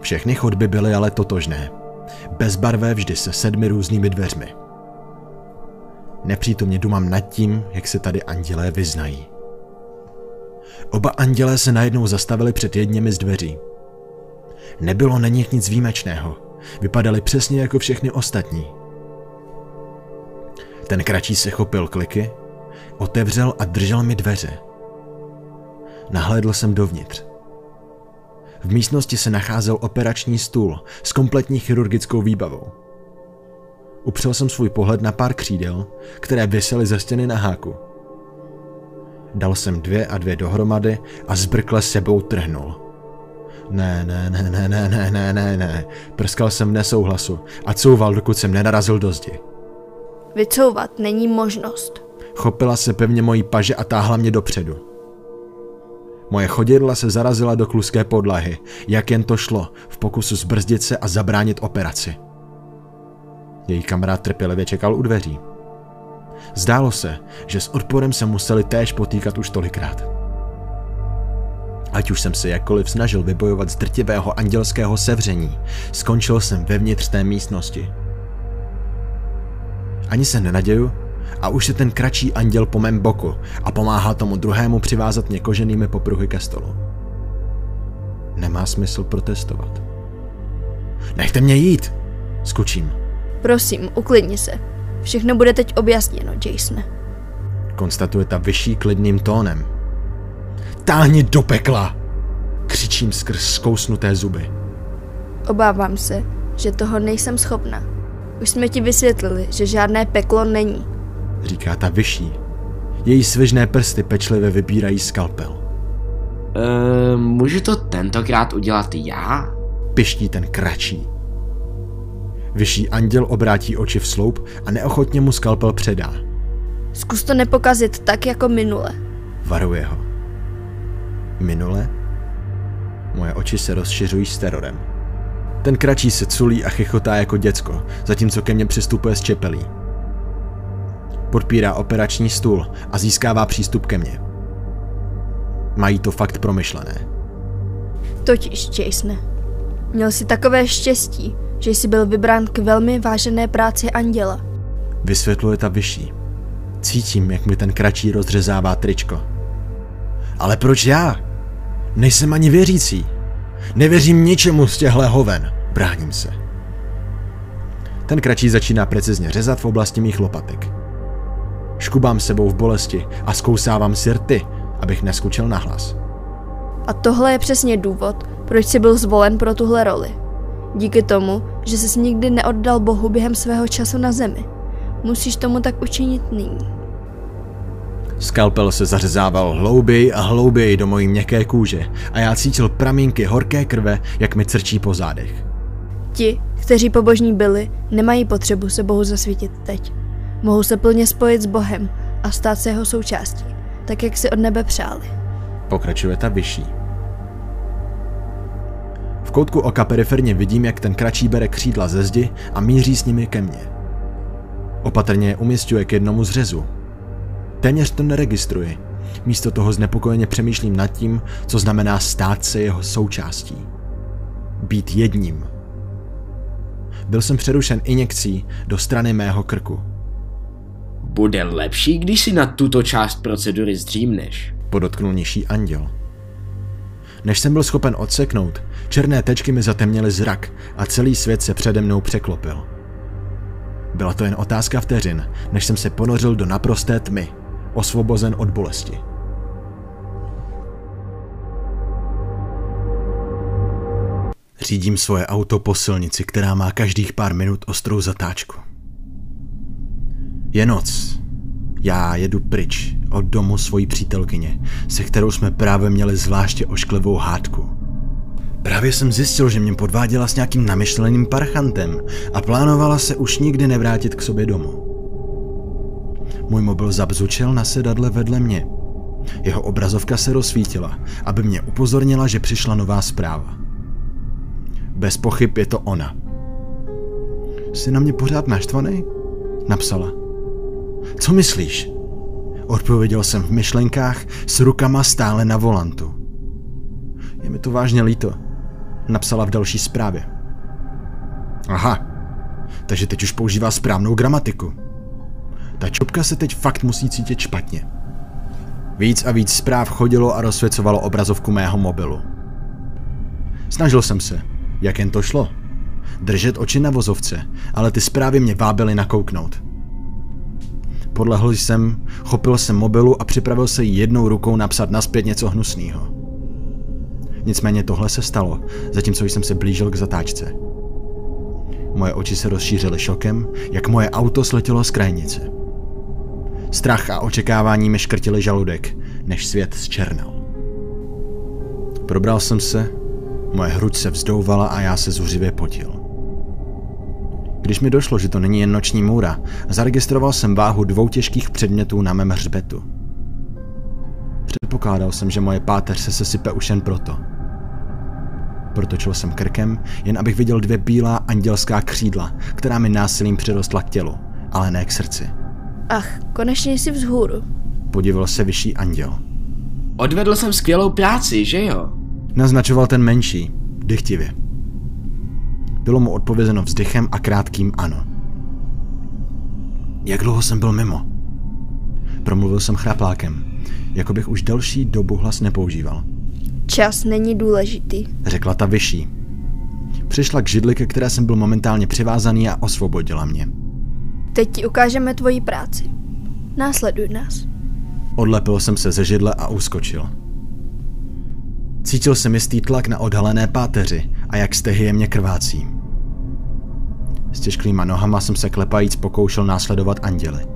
Všechny chodby byly ale totožné. Bezbarvé vždy se sedmi různými dveřmi. Nepřítomně dumám nad tím, jak se tady andělé vyznají. Oba andělé se najednou zastavili před jedněmi z dveří. Nebylo na nich nic výjimečného. Vypadali přesně jako všechny ostatní. Ten kratší se chopil kliky, otevřel a držel mi dveře. Nahlédl jsem dovnitř. V místnosti se nacházel operační stůl s kompletní chirurgickou výbavou. Upřel jsem svůj pohled na pár křídel, které visely ze stěny na háku. Dal jsem dvě a dvě dohromady a zbrkle sebou trhnul. Ne, ne, ne, ne, ne, ne, ne, ne, ne. Prskal jsem v nesouhlasu a couval, dokud jsem nenarazil do zdi. Vycouvat není možnost. Chopila se pevně mojí paže a táhla mě dopředu. Moje chodidla se zarazila do kluské podlahy, jak jen to šlo, v pokusu zbrzdit se a zabránit operaci. Její kamarád trpělivě čekal u dveří. Zdálo se, že s odporem se museli též potýkat už tolikrát. Ať už jsem se jakkoliv snažil vybojovat z drtivého andělského sevření, skončil jsem vevnitř té místnosti. Ani se nenaděju, a už je ten kratší anděl po mém boku a pomáhá tomu druhému přivázat mě koženými popruhy ke stolu. Nemá smysl protestovat. Nechte mě jít! Skučím. Prosím, uklidni se. Všechno bude teď objasněno, Jasone. Konstatuje ta vyšší klidným tónem. Táhni do pekla! Křičím skrz zkousnuté zuby. Obávám se, že toho nejsem schopna. Už jsme ti vysvětlili, že žádné peklo není. Říká ta vyšší. Její svižné prsty pečlivě vybírají skalpel. Eee, můžu to tentokrát udělat já? Piští ten kratší. Vyšší anděl obrátí oči v sloup a neochotně mu skalpel předá. Zkus to nepokazit tak jako minule. Varuje ho. Minule? Moje oči se rozšiřují s terorem. Ten kratší se culí a chichotá jako děcko, zatímco ke mně přistupuje z čepelí. Podpírá operační stůl a získává přístup ke mně. Mají to fakt promyšlené. Totiž, Jasone, měl jsi takové štěstí, že jsi byl vybrán k velmi vážené práci anděla. Vysvětluje ta vyšší. Cítím, jak mi ten kratší rozřezává tričko. Ale proč já? Nejsem ani věřící. Nevěřím ničemu z těchhle hoven. Bráním se. Ten kratší začíná precizně řezat v oblasti mých lopatek. Škubám sebou v bolesti a zkousávám si rty, abych neskučil nahlas. A tohle je přesně důvod, proč jsi byl zvolen pro tuhle roli. Díky tomu, že jsi nikdy neoddal Bohu během svého času na zemi. Musíš tomu tak učinit nyní. Skalpel se zařezával hlouběji a hlouběji do mojí měkké kůže a já cítil pramínky horké krve, jak mi crčí po zádech. Ti, kteří pobožní byli, nemají potřebu se Bohu zasvítit teď. Mohou se plně spojit s Bohem a stát se jeho součástí, tak jak si od nebe přáli. Pokračuje ta vyšší. V koutku oka periferně vidím, jak ten kratší bere křídla ze zdi a míří s nimi ke mně. Opatrně je umistuje k jednomu zřezu. Téměř to neregistruji. Místo toho znepokojeně přemýšlím nad tím, co znamená stát se jeho součástí. Být jedním. Byl jsem přerušen injekcí do strany mého krku. Bude lepší, když si na tuto část procedury zdřímneš. Podotknul nižší anděl. Než jsem byl schopen odseknout, černé tečky mi zatemnily zrak a celý svět se přede mnou překlopil. Byla to jen otázka vteřin, než jsem se ponořil do naprosté tmy, osvobozen od bolesti. Řídím svoje auto po silnici, která má každých pár minut ostrou zatáčku. Je noc Já jedu pryč od domu svojí přítelkyně, se kterou jsme právě měli zvláště ošklivou hádku. Právě jsem zjistil, že mě podváděla s nějakým namyšleným parchantem a plánovala se už nikdy nevrátit k sobě domů. Můj mobil zabzučel na sedadle vedle mě. Jeho obrazovka se rozsvítila, aby mě upozornila, že přišla nová zpráva. Bez pochyb je to ona. Jsi na mě pořád naštvaný? Napsala. Co myslíš? Odpověděl jsem v myšlenkách s rukama stále na volantu. Je mi to vážně líto, napsala v další zprávě. Aha, takže teď už používá správnou gramatiku. Ta čopka se teď fakt musí cítit špatně. Víc a víc zpráv chodilo a rozsvěcovalo obrazovku mého mobilu. Snažil jsem se, jak jen to šlo. Držet oči na vozovce, ale ty zprávy mě vábily nakouknout. Podlehl jsem, chopil jsem mobilu a připravil se jednou rukou napsat naspět něco hnusného. Nicméně tohle se stalo, zatímco jsem se blížil k zatáčce. Moje oči se rozšířily šokem, jak moje auto sletělo z krajnice. Strach a očekávání mi škrtili žaludek, než svět zčernal. Probral jsem se, moje hruď se vzdouvala a já se zuřivě potil. Když mi došlo, že to není jen noční můra, zaregistroval jsem váhu dvou těžkých předmětů na mém hřbetu. Předpokládal jsem, že moje páteř se sesype už jen proto. Protočil jsem krkem, jen abych viděl dvě bílá andělská křídla, která mi násilím přirostla k tělu, ale ne k srdci. Ach, konečně jsi vzhůru. Podíval se vyšší anděl. Odvedl jsem skvělou práci, že jo? Naznačoval ten menší, dychtivě. Bylo mu odpovězeno vzdychem a krátkým ano. Jak dlouho jsem byl mimo? Promluvil jsem chraplákem, jako bych už delší dobu hlas nepoužíval. Čas není důležitý. Řekla ta vyšší. Přišla k židli, ke které jsem byl momentálně přivázaný a osvobodila mě. Teď ti ukážeme tvoji práci. Následuj nás. Odlepil jsem se ze židle a uskočil. Cítil jsem jistý tlak na odhalené páteři a jak stehy jemně krvácí. S těžkýma nohama jsem se klepajíc pokoušel následovat anděly.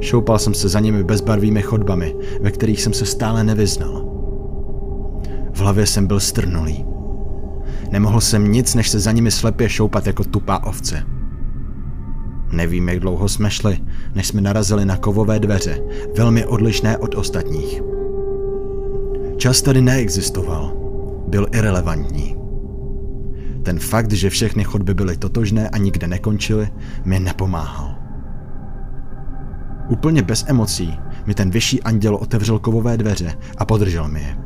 Šoupal jsem se za nimi bezbarvými chodbami, ve kterých jsem se stále nevyznal. V hlavě jsem byl strnulý. Nemohl jsem nic, než se za nimi slepě šoupat jako tupá ovce. Nevím, jak dlouho jsme šli, než jsme narazili na kovové dveře, velmi odlišné od ostatních. Čas tady neexistoval. Byl irrelevantní. Ten fakt, že všechny chodby byly totožné a nikde nekončily, mi nepomáhal. Úplně bez emocí mi ten vyšší anděl otevřel kovové dveře a podržel mi je.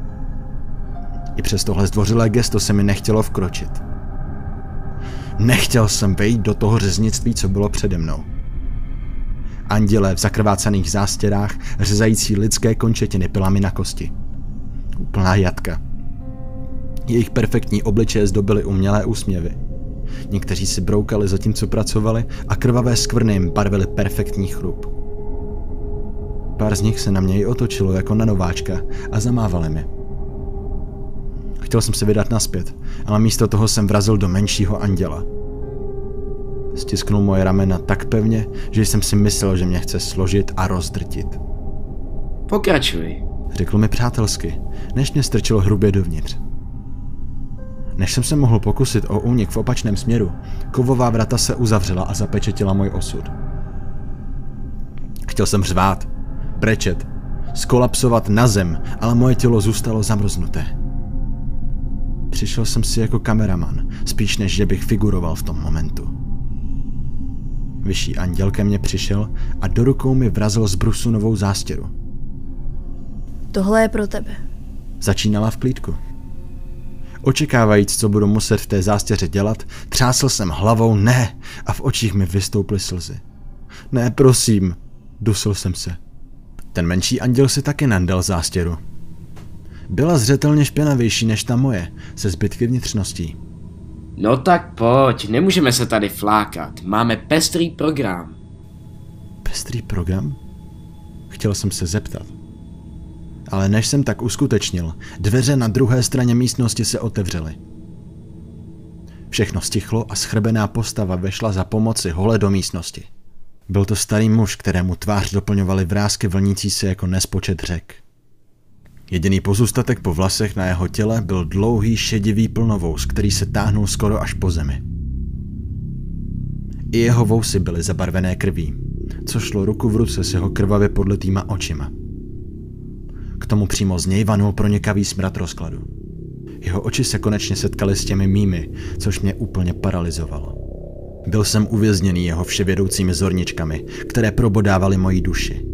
I přes tohle zdvořilé gesto se mi nechtělo vkročit. Nechtěl jsem vejít do toho řeznictví, co bylo přede mnou. Anděle v zakrvácených zástěrách, řezající lidské končetiny pilami na kosti. Úplná jatka. Jejich perfektní obličeje zdobily umělé úsměvy. Někteří si broukali zatímco pracovali a krvavé skvrny jim barvily perfektní chrup. Pár z nich se na mě i otočilo jako na nováčka a zamávali mi. Chtěl jsem se vydat naspět, ale místo toho jsem vrazil do menšího anděla. Stisknul moje ramena tak pevně, že jsem si myslel, že mě chce složit a rozdrtit. Pokračuj. Řekl mi přátelsky, než mě strčil hrubě dovnitř. Než jsem se mohl pokusit o únik v opačném směru, kovová vrata se uzavřela a zapečetila můj osud. Chtěl jsem řvát, brečet, skolapsovat na zem, ale moje tělo zůstalo zamrznuté. Přišel jsem si jako kameraman, spíš než že bych figuroval v tom momentu. Vyšší anděl ke mně přišel a do rukou mi vrazil z brusu novou zástěru. Tohle je pro tebe. Začínala v klídku. Očekávajíc, co budu muset v té zástěře dělat, třásl jsem hlavou ne a v očích mi vystouply slzy. Ne, prosím, dusil jsem se. Ten menší anděl si taky nandal zástěru. Byla zřetelně špinavější než ta moje, se zbytky vnitřností. No tak pojď, nemůžeme se tady flákat. Máme pestrý program. Pestrý program? Chtěl jsem se zeptat. Ale než jsem tak uskutečnil, dveře na druhé straně místnosti se otevřely. Všechno stichlo a schrbená postava vešla za pomoci hole do místnosti. Byl to starý muž, kterému tvář doplňovaly vrázky vlnící se jako nespočet řek. Jediný pozůstatek po vlasech na jeho těle byl dlouhý šedivý plnovous, který se táhnul skoro až po zemi. I jeho vousy byly zabarvené krví, co šlo ruku v ruce s jeho krvavě podletýma očima. K tomu přímo z něj vanul pronikavý smrad rozkladu. Jeho oči se konečně setkaly s těmi mými, což mě úplně paralizovalo. Byl jsem uvězněný jeho vševědoucími zorničkami, které probodávaly moji duši.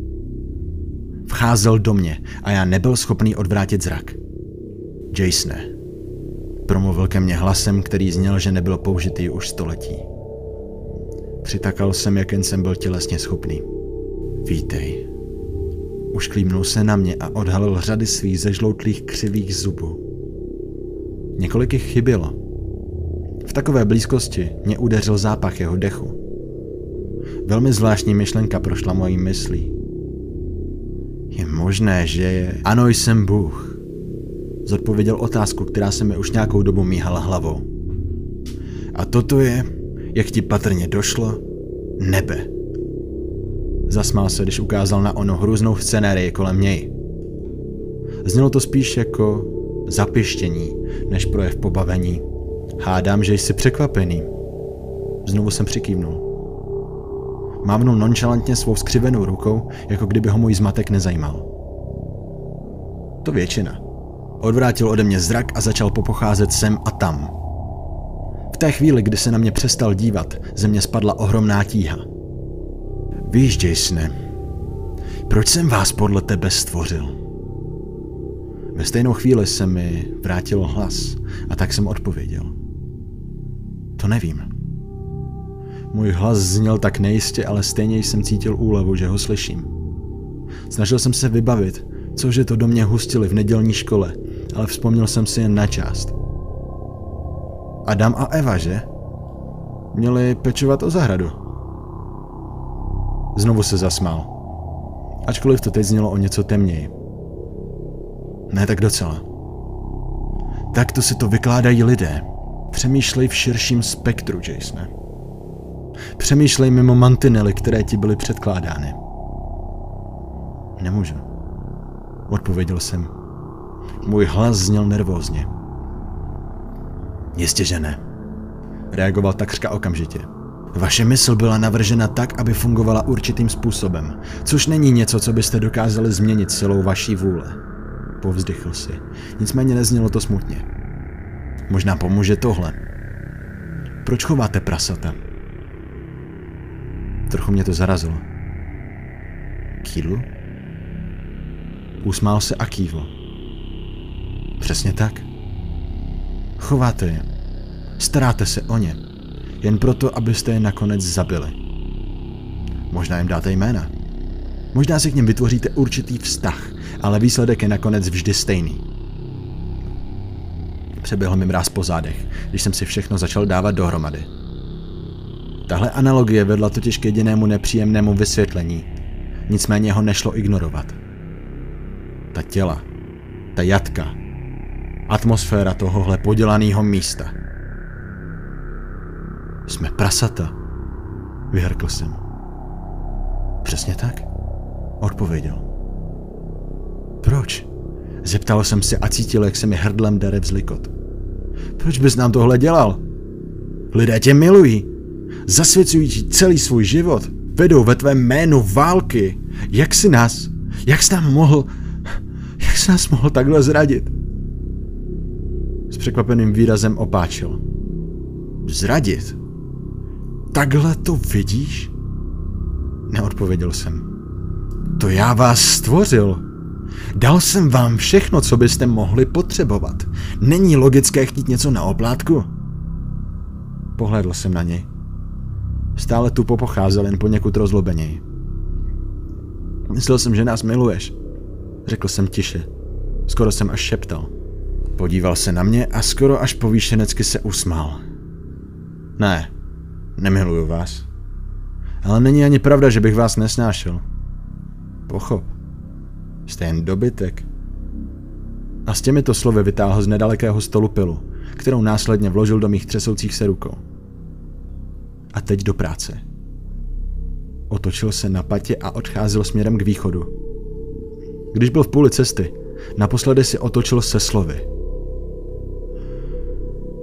Vcházel do mě a já nebyl schopný odvrátit zrak. Jasone. Promluvil ke mně hlasem, který zněl, že nebyl použitý už století. Přitakal jsem, jak jen jsem byl tělesně schopný. Vítej. Ušklímnul se na mě a odhalil řady svých zežloutlých křivých zubů. Několik jich chybělo. V takové blízkosti mě udeřil zápach jeho dechu. Velmi zvláštní myšlenka prošla mojí myslí. Je možné, že je... Ano, jsem Bůh. Zodpověděl otázku, která se mi už nějakou dobu míhala hlavou. A toto je, jak ti patrně došlo, nebe. Zasmál se, když ukázal na ono hrůznou scenérii kolem něj. Znělo to spíš jako zapištění, než projev pobavení. Hádám, že jsi překvapený. Znovu jsem přikývnul. Mávnul nonchalantně svou skřivenou rukou, jako kdyby ho můj zmatek nezajímal. To většina. Odvrátil ode mě zrak a začal popocházet sem a tam. V té chvíli, kdy se na mě přestal dívat, ze mě spadla ohromná tíha. Víš, Jasone, proč jsem vás podle tebe stvořil? Ve stejnou chvíli se mi vrátil hlas a tak jsem odpověděl. To nevím. Můj hlas zněl tak nejistě, ale stejně jsem cítil úlevu, že ho slyším. Snažil jsem se vybavit, cože to do mě hustili v nedělní škole, ale vzpomněl jsem si jen na část. Adam a Eva, že? Měli pečovat o zahradu. Znovu se zasmál. Ačkoliv to teď znělo o něco temněji. Ne tak docela. Tak to si to vykládají lidé. Přemýšlej v širším spektru, Jasone. Přemýšlej mimo mantinely, které ti byly předkládány. Nemůžu. Odpověděl jsem. Můj hlas zněl nervózně. Jistě, že ne. Reagoval takřka okamžitě. Vaše mysl byla navržena tak, aby fungovala určitým způsobem, což není něco, co byste dokázali změnit silou vaší vůle. Povzdychl si. Nicméně neznělo to smutně. Možná pomůže tohle. Proč chováte prasata? Trochu mě to zarazilo. Kýdlu? Usmál se a kývl. Přesně tak. Chováte je. Staráte se o ně. Jen proto, abyste je nakonec zabili. Možná jim dáte jména. Možná si k něm vytvoříte určitý vztah, ale výsledek je nakonec vždy stejný. Přeběhl mi mráz po zádech, když jsem si všechno začal dávat dohromady. Tahle analogie vedla totiž k jedinému nepříjemnému vysvětlení. Nicméně ho nešlo ignorovat. Ta těla, ta jatka, atmosféra tohohle podělaného místa. Jsme prasata, vyhrkl jsem. Přesně tak, odpověděl. Proč? Zeptal jsem se a cítil, jak se mi hrdlem dere vzlikot. Proč bys nám tohle dělal? Lidé tě milují. Zasvěcují ti celý svůj život. Vedou ve tvém jménu války. Jak si nás, jak jsi nám mohl, jak jsi nás mohl takhle zradit? S překvapeným výrazem opáčil. Zradit? Takhle to vidíš? Neodpověděl jsem. To já vás stvořil. Dal jsem vám všechno, co byste mohli potřebovat. Není logické chtít něco na oplátku? Pohledl jsem na něj. Stále tu popocházel jen poněkud rozlobeněji. Myslel jsem, že nás miluješ, řekl jsem tiše. Skoro jsem až šeptal. Podíval se na mě a skoro až povýšenecky se usmál. Ne, nemiluju vás. Ale není ani pravda, že bych vás nesnášel. Pochop. Jste jen dobytek. A s těmito slovy vytáhl z nedalekého stolu pilu, kterou následně vložil do mých třesoucích se rukou. A teď do práce. Otočil se na patě a odcházel směrem k východu. Když byl v půli cesty, naposledy si otočil se slovy.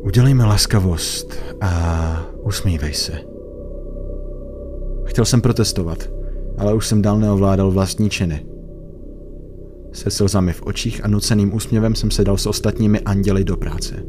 Udělej mi laskavost a usmívej se. Chtěl jsem protestovat, ale už jsem dál neovládal vlastní činy. Se slzami v očích a nuceným úsměvem jsem se dal s ostatními anděli do práce.